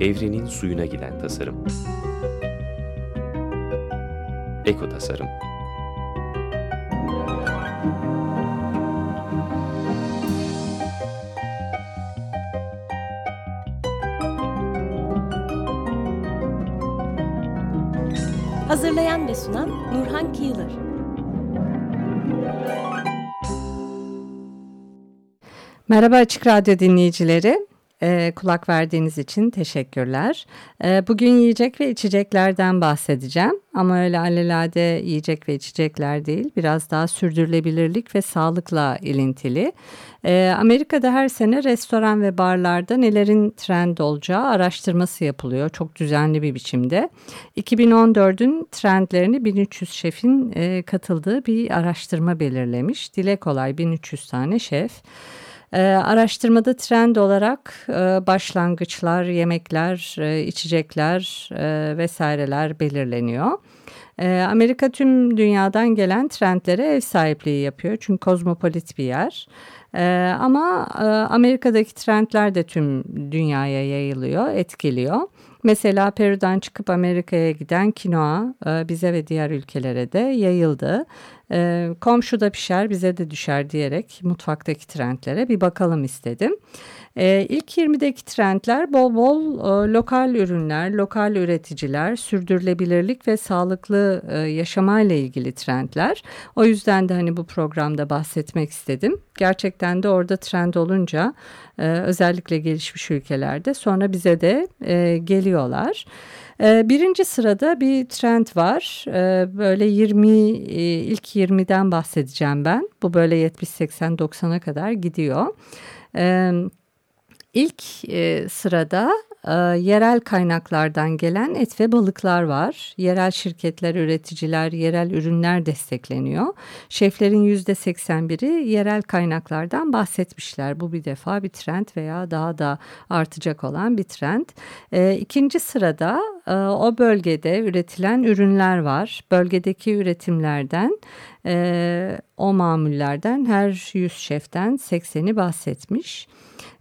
Evrenin suyuna giden tasarım. Eko Tasarım Hazırlayan ve sunan Nurhan Kıyılır. Merhaba Açık Radyo dinleyicileri. E, kulak verdiğiniz için teşekkürler. E, bugün yiyecek ve içeceklerden bahsedeceğim. Ama öyle alelade yiyecek ve içecekler değil. Biraz daha sürdürülebilirlik ve sağlıkla ilintili. E, Amerika'da her sene restoran ve barlarda nelerin trend olacağı araştırması yapılıyor. Çok düzenli bir biçimde. 2014'ün trendlerini 1300 şefin e, katıldığı bir araştırma belirlemiş. Dile kolay 1300 tane şef. E, araştırmada trend olarak e, başlangıçlar, yemekler, e, içecekler e, vesaireler belirleniyor. E, Amerika tüm dünyadan gelen trendlere ev sahipliği yapıyor çünkü kozmopolit bir yer. E, ama e, Amerika'daki trendler de tüm dünyaya yayılıyor, etkiliyor. Mesela Peru'dan çıkıp Amerika'ya giden kinoa e, bize ve diğer ülkelere de yayıldı. E, komşuda pişer bize de düşer diyerek mutfaktaki trendlere bir bakalım istedim. E, ilk 20'deki trendler bol bol e, lokal ürünler, lokal üreticiler, sürdürülebilirlik ve sağlıklı e, yaşamayla ilgili trendler. O yüzden de hani bu programda bahsetmek istedim. Gerçekten de orada trend olunca e, özellikle gelişmiş ülkelerde sonra bize de e, geliyorlar. E, birinci sırada bir trend var. E, böyle 20 ilk 20'den bahsedeceğim ben. Bu böyle 70 80 90'a kadar gidiyor. İlk sırada e, yerel kaynaklardan gelen et ve balıklar var. Yerel şirketler, üreticiler, yerel ürünler destekleniyor. Şeflerin yüzde 81'i yerel kaynaklardan bahsetmişler. Bu bir defa bir trend veya daha da artacak olan bir trend. E, ikinci sırada e, o bölgede üretilen ürünler var. Bölgedeki üretimlerden e, o mamullerden her 100 şeften 80'i bahsetmiş.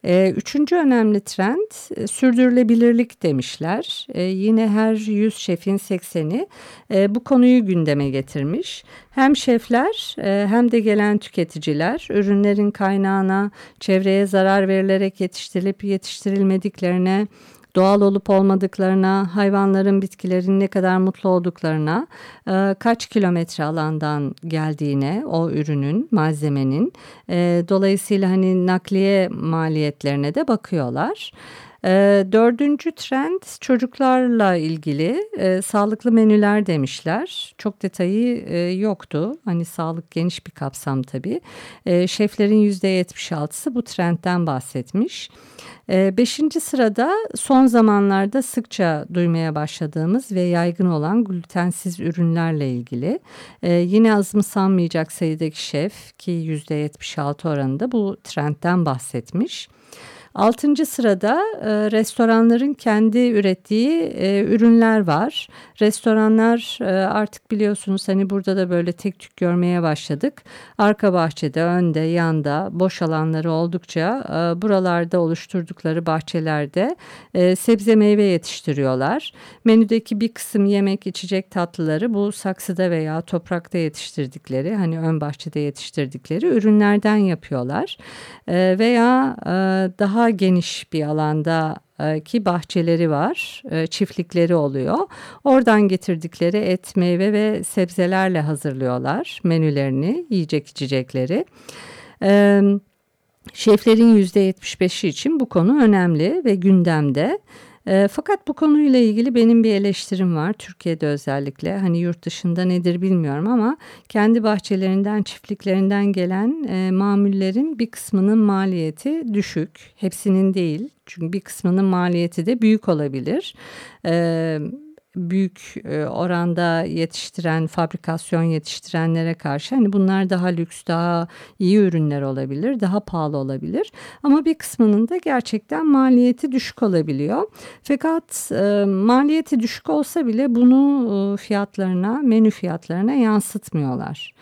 E, üçüncü önemli trend e, sürdürülebilirlik demişler. Yine her 100 şefin 80'i e, bu konuyu gündeme getirmiş. Hem şefler hem de gelen tüketiciler ürünlerin kaynağına, çevreye zarar verilerek yetiştirilip yetiştirilmediklerine doğal olup olmadıklarına, hayvanların, bitkilerin ne kadar mutlu olduklarına, e, kaç kilometre alandan geldiğine o ürünün, malzemenin, e, dolayısıyla hani nakliye maliyetlerine de bakıyorlar. E, dördüncü trend çocuklarla ilgili e, sağlıklı menüler demişler. Çok detayı e, yoktu. Hani sağlık geniş bir kapsam tabii. E, şeflerin yüzde 76'sı bu trendten bahsetmiş. E, beşinci sırada son zamanlarda sıkça duymaya başladığımız ve yaygın olan glutensiz ürünlerle ilgili. E, yine azımsanmayacak sayıdaki şef ki yüzde 76 oranında bu trendten bahsetmiş. Altıncı sırada e, restoranların kendi ürettiği e, ürünler var. Restoranlar e, artık biliyorsunuz hani burada da böyle tek tük görmeye başladık. Arka bahçede, önde, yanda boş alanları oldukça e, buralarda oluşturdukları bahçelerde e, sebze meyve yetiştiriyorlar. Menüdeki bir kısım yemek, içecek tatlıları bu saksıda veya toprakta yetiştirdikleri hani ön bahçede yetiştirdikleri ürünlerden yapıyorlar. E, veya e, daha geniş bir alanda e, ki bahçeleri var, e, çiftlikleri oluyor. Oradan getirdikleri et, meyve ve sebzelerle hazırlıyorlar menülerini, yiyecek içecekleri. E, şeflerin %75'i için bu konu önemli ve gündemde. E, fakat bu konuyla ilgili benim bir eleştirim var. Türkiye'de özellikle hani yurt dışında nedir bilmiyorum ama kendi bahçelerinden, çiftliklerinden gelen e, mamullerin bir kısmının maliyeti düşük. Hepsinin değil. Çünkü bir kısmının maliyeti de büyük olabilir. Evet büyük e, oranda yetiştiren, fabrikasyon yetiştirenlere karşı hani bunlar daha lüks, daha iyi ürünler olabilir, daha pahalı olabilir. Ama bir kısmının da gerçekten maliyeti düşük olabiliyor. Fakat e, maliyeti düşük olsa bile bunu e, fiyatlarına, menü fiyatlarına yansıtmıyorlar.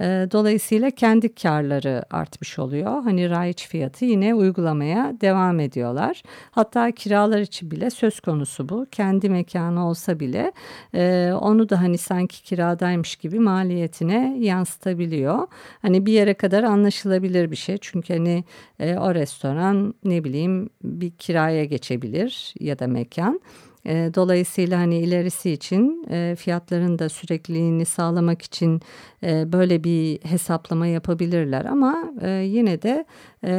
E, dolayısıyla kendi karları artmış oluyor. Hani raiç fiyatı yine uygulamaya devam ediyorlar. Hatta kiralar için bile söz konusu bu. Kendi mekanı olsa bile e, onu da hani sanki kiradaymış gibi maliyetine yansıtabiliyor. Hani bir yere kadar anlaşılabilir bir şey. Çünkü hani e, o restoran ne bileyim bir kiraya geçebilir ya da mekan. E, dolayısıyla hani ilerisi için e, fiyatların da sürekliliğini sağlamak için e, böyle bir hesaplama yapabilirler ama e, yine de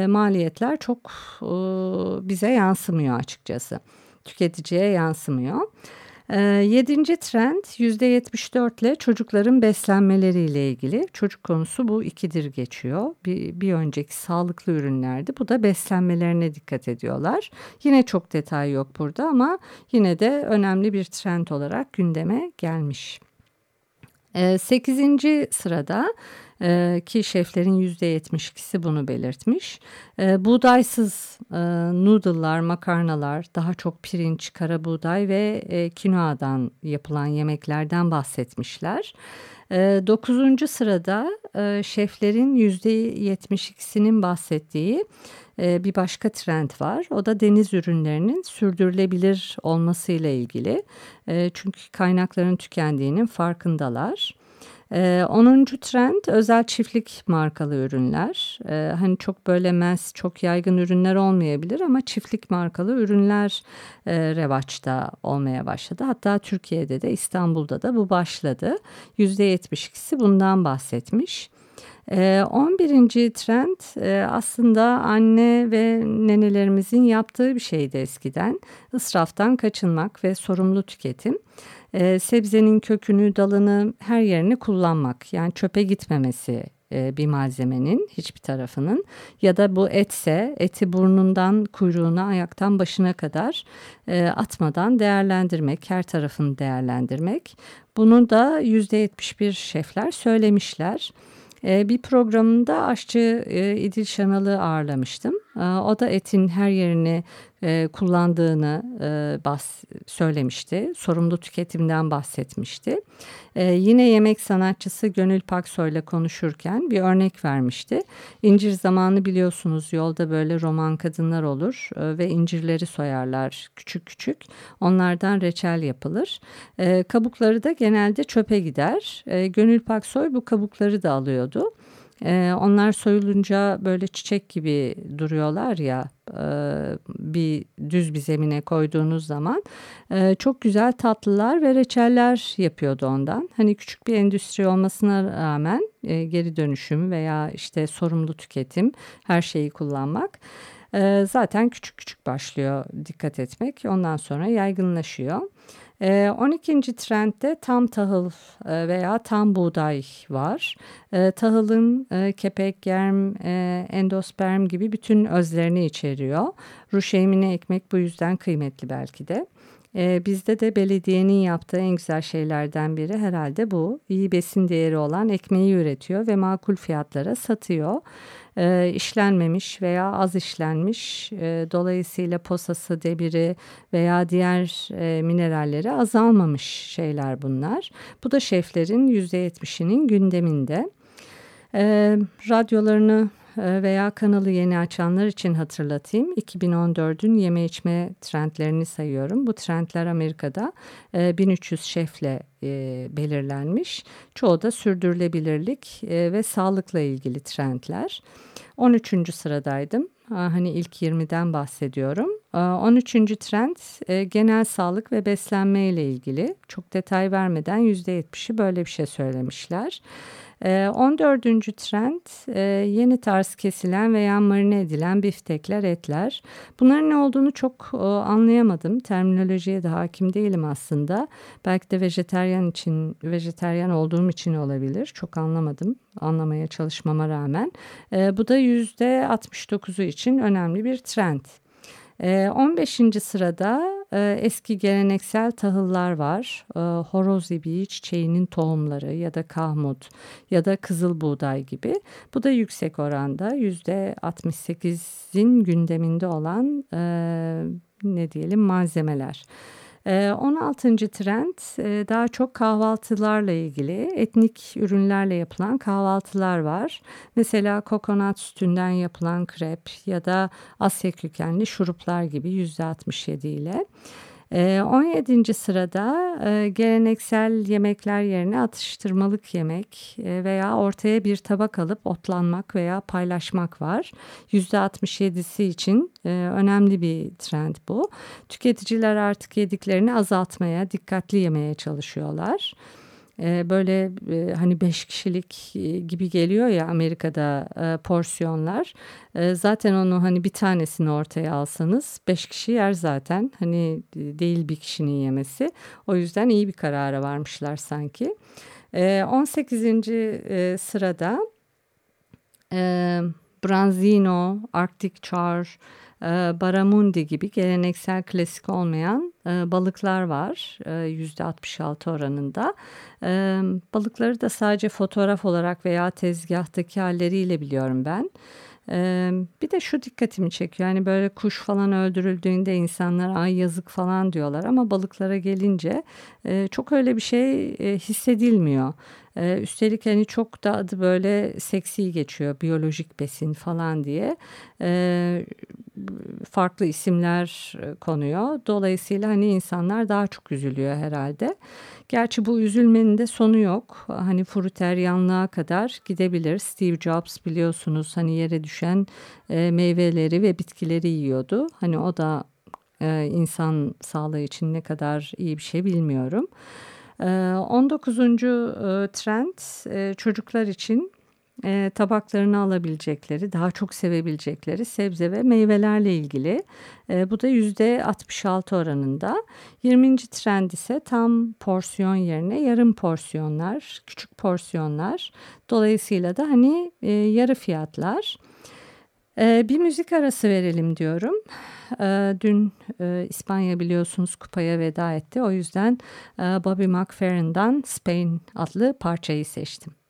maliyetler çok bize yansımıyor açıkçası. Tüketiciye yansımıyor. E, yedinci trend %74 ile çocukların beslenmeleriyle ilgili. Çocuk konusu bu ikidir geçiyor. Bir, bir önceki sağlıklı ürünlerdi. Bu da beslenmelerine dikkat ediyorlar. Yine çok detay yok burada ama yine de önemli bir trend olarak gündeme gelmiş. E, sekizinci sırada e, ki şeflerin %72'si bunu belirtmiş. E, buğdaysız e, noodle'lar, makarnalar, daha çok pirinç, kara buğday ve e, kinoadan yapılan yemeklerden bahsetmişler. E, dokuzuncu sırada e, şeflerin %72'sinin bahsettiği e, bir başka trend var. O da deniz ürünlerinin sürdürülebilir olmasıyla ilgili. Çünkü kaynakların tükendiğinin farkındalar. Ee, 10. trend özel çiftlik markalı ürünler. Ee, hani çok böyle mass, çok yaygın ürünler olmayabilir ama çiftlik markalı ürünler e, revaçta olmaya başladı. Hatta Türkiye'de de İstanbul'da da bu başladı. %72'si bundan bahsetmiş. 11. Ee, trend e, aslında anne ve nenelerimizin yaptığı bir şeydi eskiden. Israftan kaçınmak ve sorumlu tüketim. Ee, sebzenin kökünü, dalını, her yerini kullanmak. Yani çöpe gitmemesi e, bir malzemenin hiçbir tarafının ya da bu etse eti burnundan kuyruğuna ayaktan başına kadar e, atmadan değerlendirmek her tarafını değerlendirmek bunu da %71 şefler söylemişler. E, bir programında aşçı e, İdil Şanalı ağırlamıştım. O da etin her yerini e, kullandığını e, bahs söylemişti. Sorumlu tüketimden bahsetmişti. E, yine yemek sanatçısı Gönül Paksoy ile konuşurken bir örnek vermişti. İncir zamanı biliyorsunuz yolda böyle roman kadınlar olur ve incirleri soyarlar küçük küçük. Onlardan reçel yapılır. Kabukları da genelde çöpe gider. Gönül Paksoy bu kabukları da alıyordu. Ee, onlar soyulunca böyle çiçek gibi duruyorlar ya e, bir düz bir zemine koyduğunuz zaman e, çok güzel tatlılar ve reçeller yapıyordu ondan. Hani küçük bir endüstri olmasına rağmen e, geri dönüşüm veya işte sorumlu tüketim her şeyi kullanmak e, zaten küçük küçük başlıyor dikkat etmek ondan sonra yaygınlaşıyor. 12. Ee, trendde tam tahıl e, veya tam buğday var. Ee, tahılın e, kepek, germ, e, endosperm gibi bütün özlerini içeriyor. Ruş emine ekmek bu yüzden kıymetli belki de. Ee, bizde de belediyenin yaptığı en güzel şeylerden biri herhalde bu. İyi besin değeri olan ekmeği üretiyor ve makul fiyatlara satıyor e, işlenmemiş veya az işlenmiş e, dolayısıyla posası, debiri veya diğer e, mineralleri azalmamış şeyler bunlar. Bu da şeflerin %70'inin gündeminde. E, radyolarını veya kanalı yeni açanlar için hatırlatayım. 2014'ün yeme içme trendlerini sayıyorum. Bu trendler Amerika'da 1300 e, şefle e, belirlenmiş. Çoğu da sürdürülebilirlik ve sağlıkla ilgili trendler. 13. sıradaydım. Hani ilk 20'den bahsediyorum. 13. trend genel sağlık ve beslenme ile ilgili. Çok detay vermeden %70'i böyle bir şey söylemişler. 14. Ee, trend e, yeni tarz kesilen veya marine edilen biftekler, etler. Bunların ne olduğunu çok e, anlayamadım. Terminolojiye de hakim değilim aslında. Belki de vejeteryan için, vejeteryan olduğum için olabilir. Çok anlamadım. Anlamaya çalışmama rağmen. E, bu da %69'u için önemli bir trend. 15. sırada ee, eski geleneksel tahıllar var. Ee, horoz ibiği çiçeğinin tohumları ya da kahmut ya da kızıl buğday gibi. Bu da yüksek oranda yüzde 68'in gündeminde olan e, ne diyelim malzemeler. 16. Ee, trend e, daha çok kahvaltılarla ilgili etnik ürünlerle yapılan kahvaltılar var. Mesela kokonat sütünden yapılan krep ya da Asya kökenli şuruplar gibi %67 ile. 17. Ee, sırada e, geleneksel yemekler yerine atıştırmalık yemek e, veya ortaya bir tabak alıp otlanmak veya paylaşmak var. %67'si için e, önemli bir trend bu. Tüketiciler artık yediklerini azaltmaya, dikkatli yemeye çalışıyorlar. Ee, böyle e, hani beş kişilik e, gibi geliyor ya Amerika'da e, porsiyonlar. zaten onu hani bir tanesini ortaya alsanız beş kişi yer zaten. Hani değil bir kişinin yemesi. O yüzden iyi bir karara varmışlar sanki. 18. sırada Branzino, Arctic Char, e, Baramundi gibi geleneksel klasik olmayan e, balıklar var e, yüzde 66 oranında. Balıkları da sadece fotoğraf olarak veya tezgahtaki halleriyle biliyorum ben. bir de şu dikkatimi çekiyor. Yani böyle kuş falan öldürüldüğünde insanlar ay yazık falan diyorlar ama balıklara gelince çok öyle bir şey hissedilmiyor. Üstelik hani çok da adı böyle seksi geçiyor biyolojik besin falan diye farklı isimler e, konuyor. Dolayısıyla hani insanlar daha çok üzülüyor herhalde. Gerçi bu üzülmenin de sonu yok. Hani fruteryanlığa kadar gidebilir. Steve Jobs biliyorsunuz hani yere düşen e, meyveleri ve bitkileri yiyordu. Hani o da e, insan sağlığı için ne kadar iyi bir şey bilmiyorum. 19. trend çocuklar için e, tabaklarını alabilecekleri, daha çok sevebilecekleri sebze ve meyvelerle ilgili. E, bu da yüzde 66 oranında. 20. trend ise tam porsiyon yerine yarım porsiyonlar, küçük porsiyonlar. Dolayısıyla da hani e, yarı fiyatlar. E, bir müzik arası verelim diyorum. E, dün e, İspanya biliyorsunuz kupaya veda etti. O yüzden e, Bobby McFerrin'dan Spain adlı parçayı seçtim.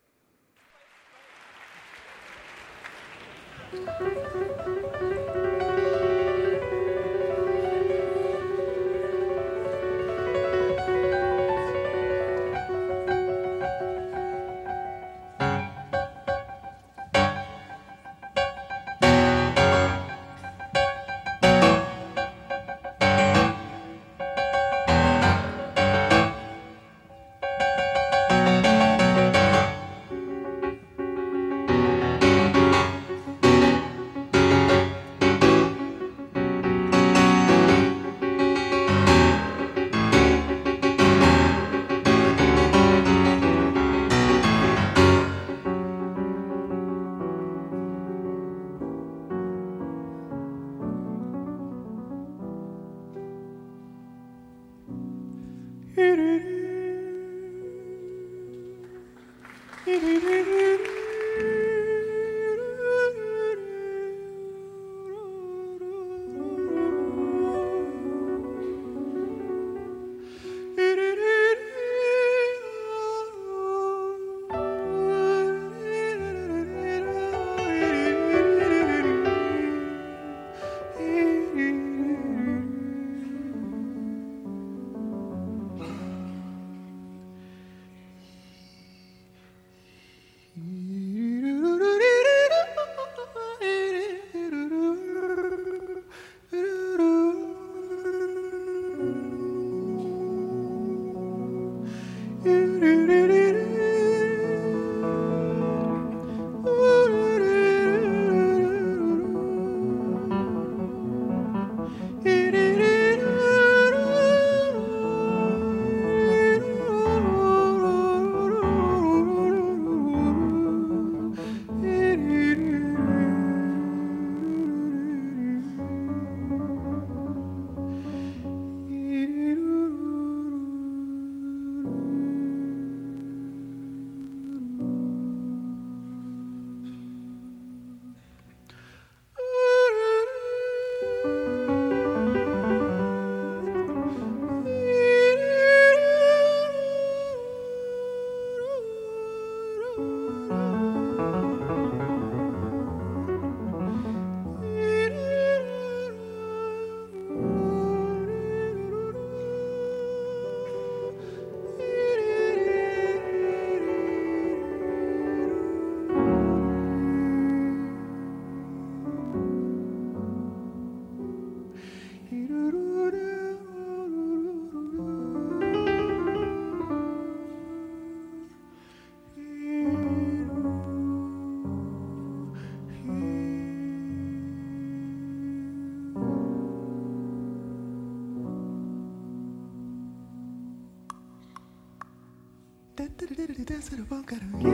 i said dance in a bunker.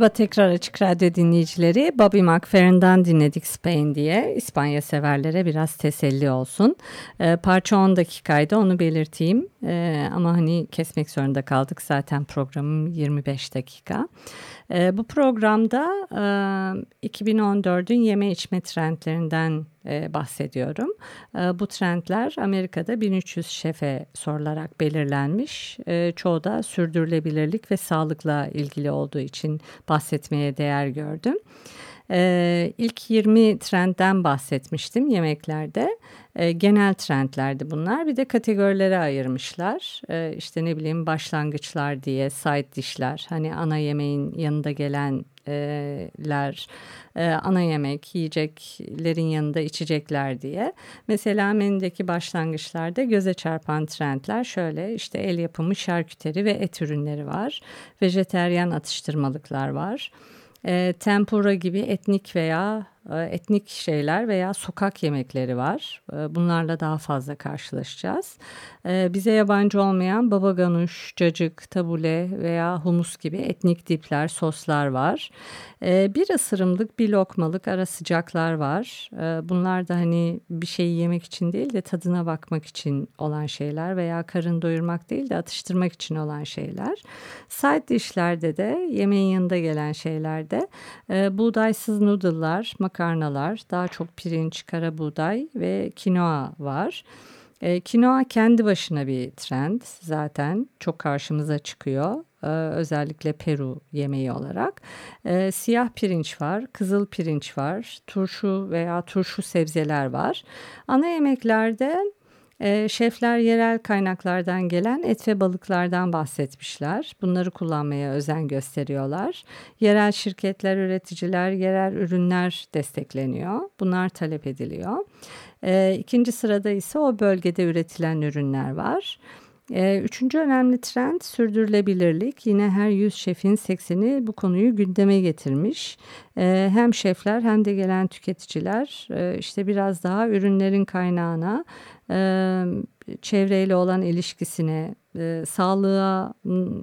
Merhaba tekrar Açık Radyo dinleyicileri. Bobby McFerrin'den dinledik Spain diye. İspanya severlere biraz teselli olsun. Ee, parça 10 dakikaydı onu belirteyim. Ee, ama hani kesmek zorunda kaldık zaten programım 25 dakika. Ee, bu programda e, 2014'ün yeme içme trendlerinden e, bahsediyorum. E, bu trendler Amerika'da 1300 şefe sorularak belirlenmiş. E, çoğu da sürdürülebilirlik ve sağlıkla ilgili olduğu için bahsetmeye değer gördüm. Ee, ilk 20 trendden bahsetmiştim yemeklerde. Ee, genel trendlerdi bunlar. Bir de kategorilere ayırmışlar. Ee, işte ne bileyim başlangıçlar diye side dişler. Hani ana yemeğin yanında gelenler, e, ana yemek, yiyeceklerin yanında içecekler diye. Mesela menüdeki başlangıçlarda göze çarpan trendler şöyle. işte el yapımı şarküteri ve et ürünleri var. Vejeteryan atıştırmalıklar var tempura gibi etnik veya etnik şeyler veya sokak yemekleri var. E, bunlarla daha fazla karşılaşacağız. E, bize yabancı olmayan baba ganuş, cacık, tabule veya humus gibi etnik dipler, soslar var. Bir ısırımlık, bir lokmalık ara sıcaklar var. Bunlar da hani bir şeyi yemek için değil de tadına bakmak için olan şeyler veya karın doyurmak değil de atıştırmak için olan şeyler. Side dişlerde de yemeğin yanında gelen şeylerde buğdaysız noodle'lar, makarnalar, daha çok pirinç, kara buğday ve kinoa var. E, kinoa kendi başına bir trend zaten çok karşımıza çıkıyor. E, özellikle Peru yemeği olarak. E, siyah pirinç var, kızıl pirinç var, turşu veya turşu sebzeler var. Ana yemeklerde e, şefler yerel kaynaklardan gelen et ve balıklardan bahsetmişler. Bunları kullanmaya özen gösteriyorlar. Yerel şirketler, üreticiler, yerel ürünler destekleniyor. Bunlar talep ediliyor. E, ikinci sırada ise o bölgede üretilen ürünler var. Ee, üçüncü önemli trend sürdürülebilirlik. Yine her 100 şefin 80'i bu konuyu gündeme getirmiş. Ee, hem şefler hem de gelen tüketiciler e, işte biraz daha ürünlerin kaynağına, çevreyle olan ilişkisine, sağlığa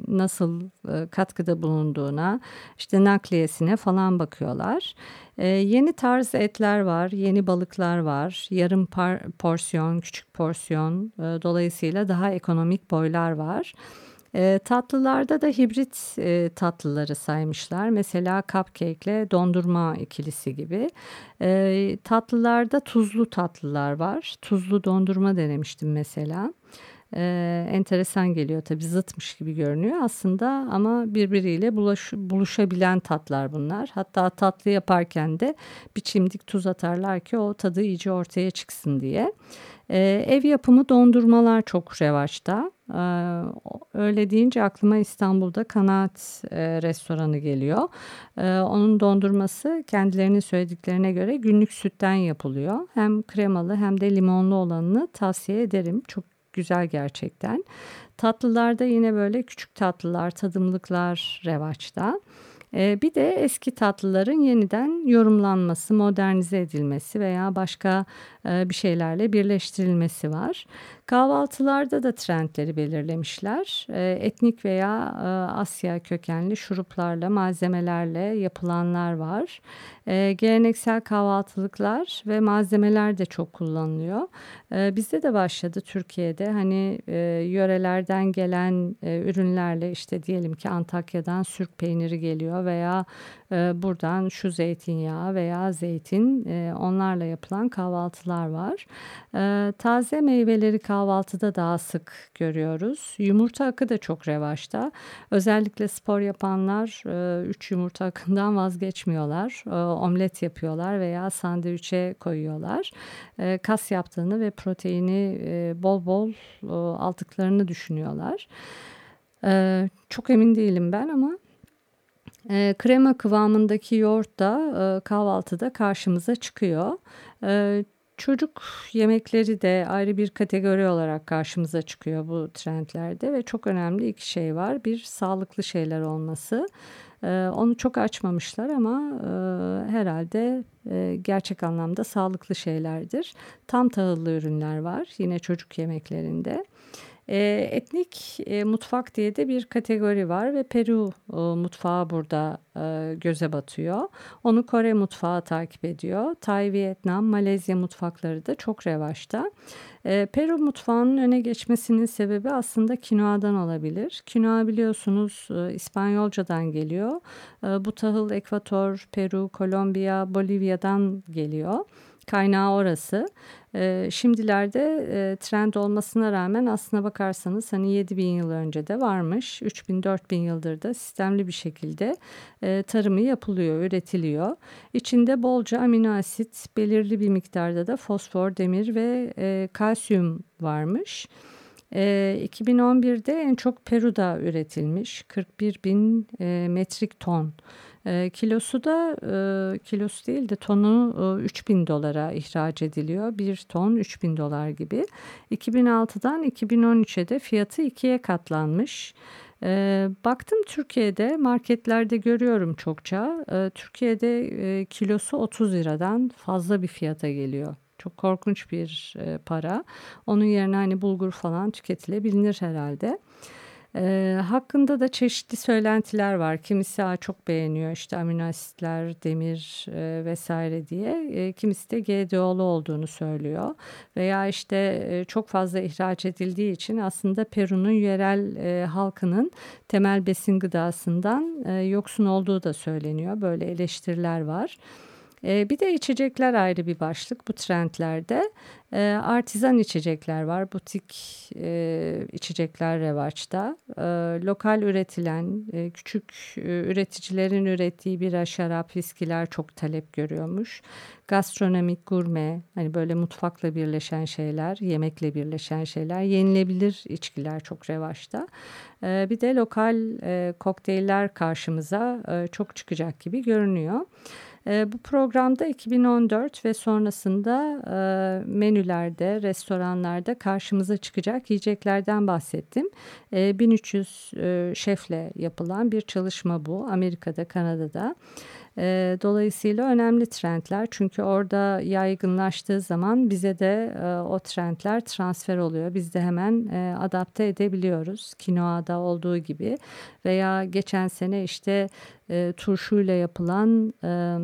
nasıl katkıda bulunduğuna, işte nakliyesine falan bakıyorlar. Yeni tarz etler var, yeni balıklar var, yarım par porsiyon, küçük porsiyon, dolayısıyla daha ekonomik boylar var. E, tatlılarda da hibrit e, tatlıları saymışlar. Mesela cupcake ile dondurma ikilisi gibi. E, tatlılarda tuzlu tatlılar var. Tuzlu dondurma denemiştim mesela e, enteresan geliyor tabii zıtmış gibi görünüyor aslında ama birbiriyle bulaş, buluşabilen tatlar bunlar. Hatta tatlı yaparken de bir çimdik tuz atarlar ki o tadı iyice ortaya çıksın diye. Ee, ev yapımı dondurmalar çok revaçta. Ee, öyle deyince aklıma İstanbul'da Kanaat e, restoranı geliyor. Ee, onun dondurması kendilerinin söylediklerine göre günlük sütten yapılıyor. Hem kremalı hem de limonlu olanını tavsiye ederim. Çok güzel gerçekten. Tatlılarda yine böyle küçük tatlılar, tadımlıklar revaçta. Ee, bir de eski tatlıların yeniden yorumlanması, modernize edilmesi veya başka e, bir şeylerle birleştirilmesi var. Kahvaltılarda da trendleri belirlemişler. E, etnik veya e, Asya kökenli şuruplarla, malzemelerle yapılanlar var. E, geleneksel kahvaltılıklar ve malzemeler de çok kullanılıyor. E, bizde de başladı Türkiye'de hani e, yörelerden gelen e, ürünlerle işte diyelim ki Antakya'dan sürk peyniri geliyor veya buradan şu zeytinyağı veya zeytin onlarla yapılan kahvaltılar var. Taze meyveleri kahvaltıda daha sık görüyoruz. Yumurta akı da çok revaçta. Özellikle spor yapanlar 3 e, yumurta akından vazgeçmiyorlar. E, omlet yapıyorlar veya sandviçe koyuyorlar. E, kas yaptığını ve proteini bol bol aldıklarını düşünüyorlar. Çok emin değilim ben ama e, krema kıvamındaki yoğurt da e, kahvaltıda karşımıza çıkıyor. E, çocuk yemekleri de ayrı bir kategori olarak karşımıza çıkıyor bu trendlerde ve çok önemli iki şey var. Bir sağlıklı şeyler olması. E, onu çok açmamışlar ama e, herhalde e, gerçek anlamda sağlıklı şeylerdir. Tam tahıllı ürünler var yine çocuk yemeklerinde. E, etnik e, mutfak diye de bir kategori var ve Peru e, mutfağı burada e, göze batıyor. Onu Kore mutfağı takip ediyor. Tay, Vietnam, Malezya mutfakları da çok revaçta. E, Peru mutfağının öne geçmesinin sebebi aslında kinoadan olabilir. Kinoa biliyorsunuz e, İspanyolcadan geliyor. E, bu tahıl Ekvator, Peru, Kolombiya, Bolivya'dan geliyor. Kaynağı orası. E, şimdilerde e, trend olmasına rağmen aslına bakarsanız hani 7 bin yıl önce de varmış. 3 bin 4 bin yıldır da sistemli bir şekilde e, tarımı yapılıyor, üretiliyor. İçinde bolca amino asit, belirli bir miktarda da fosfor, demir ve e, kalsiyum varmış. E, 2011'de en çok Peru'da üretilmiş 41 bin metrik ton. E, kilosu da e, kilosu değil de tonu e, 3000 dolara ihraç ediliyor. Bir ton 3000 dolar gibi. 2006'dan 2013'e de fiyatı ikiye katlanmış. E, baktım Türkiye'de marketlerde görüyorum çokça. E, Türkiye'de e, kilosu 30 liradan fazla bir fiyata geliyor. Çok korkunç bir e, para. Onun yerine hani bulgur falan tüketilebilir herhalde. E, hakkında da çeşitli söylentiler var. Kimisi çok beğeniyor işte amino asitler, demir e, vesaire diye. E, kimisi de GDO'lu olduğunu söylüyor. Veya işte e, çok fazla ihraç edildiği için aslında Peru'nun yerel e, halkının temel besin gıdasından e, yoksun olduğu da söyleniyor. Böyle eleştiriler var. E, bir de içecekler ayrı bir başlık bu trendlerde. E, artizan içecekler var, butik e, içecekler revaçta. E, lokal üretilen, e, küçük e, üreticilerin ürettiği bira, şarap, viskiler çok talep görüyormuş. Gastronomik, gurme, hani böyle mutfakla birleşen şeyler, yemekle birleşen şeyler, yenilebilir içkiler çok revaçta. Bir de lokal kokteyller karşımıza çok çıkacak gibi görünüyor. E, bu programda 2014 ve sonrasında e, menülerde, restoranlarda karşımıza çıkacak yiyeceklerden bahsettim. E, 1300 e, şefle yapılan bir çalışma bu. Amerika'da, Kanada'da. E, dolayısıyla önemli trendler çünkü orada yaygınlaştığı zaman bize de e, o trendler transfer oluyor. Biz de hemen e, adapte edebiliyoruz. Kinoa'da olduğu gibi veya geçen sene işte e, turşuyla yapılan... E,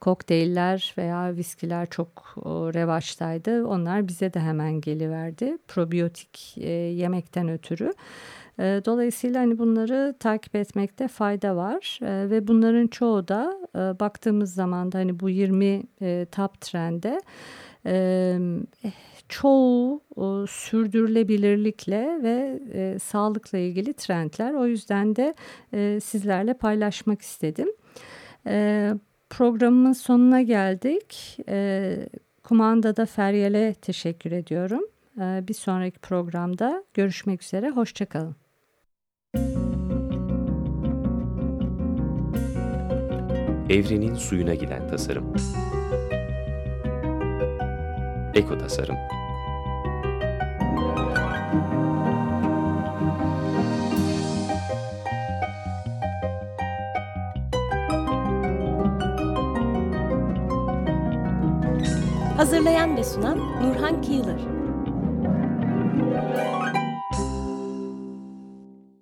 kokteyller veya viskiler çok revaçtaydı. Onlar bize de hemen geliverdi. Probiyotik e, yemekten ötürü. E, dolayısıyla hani bunları takip etmekte fayda var e, ve bunların çoğu da e, baktığımız zaman da hani bu 20 e, top trende e, çoğu sürdürülebilirlikle ve e, sağlıkla ilgili trendler. O yüzden de e, sizlerle paylaşmak istedim. E, Programımın sonuna geldik. E, kumandada Feryal'e teşekkür ediyorum. E, bir sonraki programda görüşmek üzere. Hoşçakalın. Evrenin suyuna giden tasarım. Eko Tasarım Hazırlayan ve sunan Nurhan Kiyılır.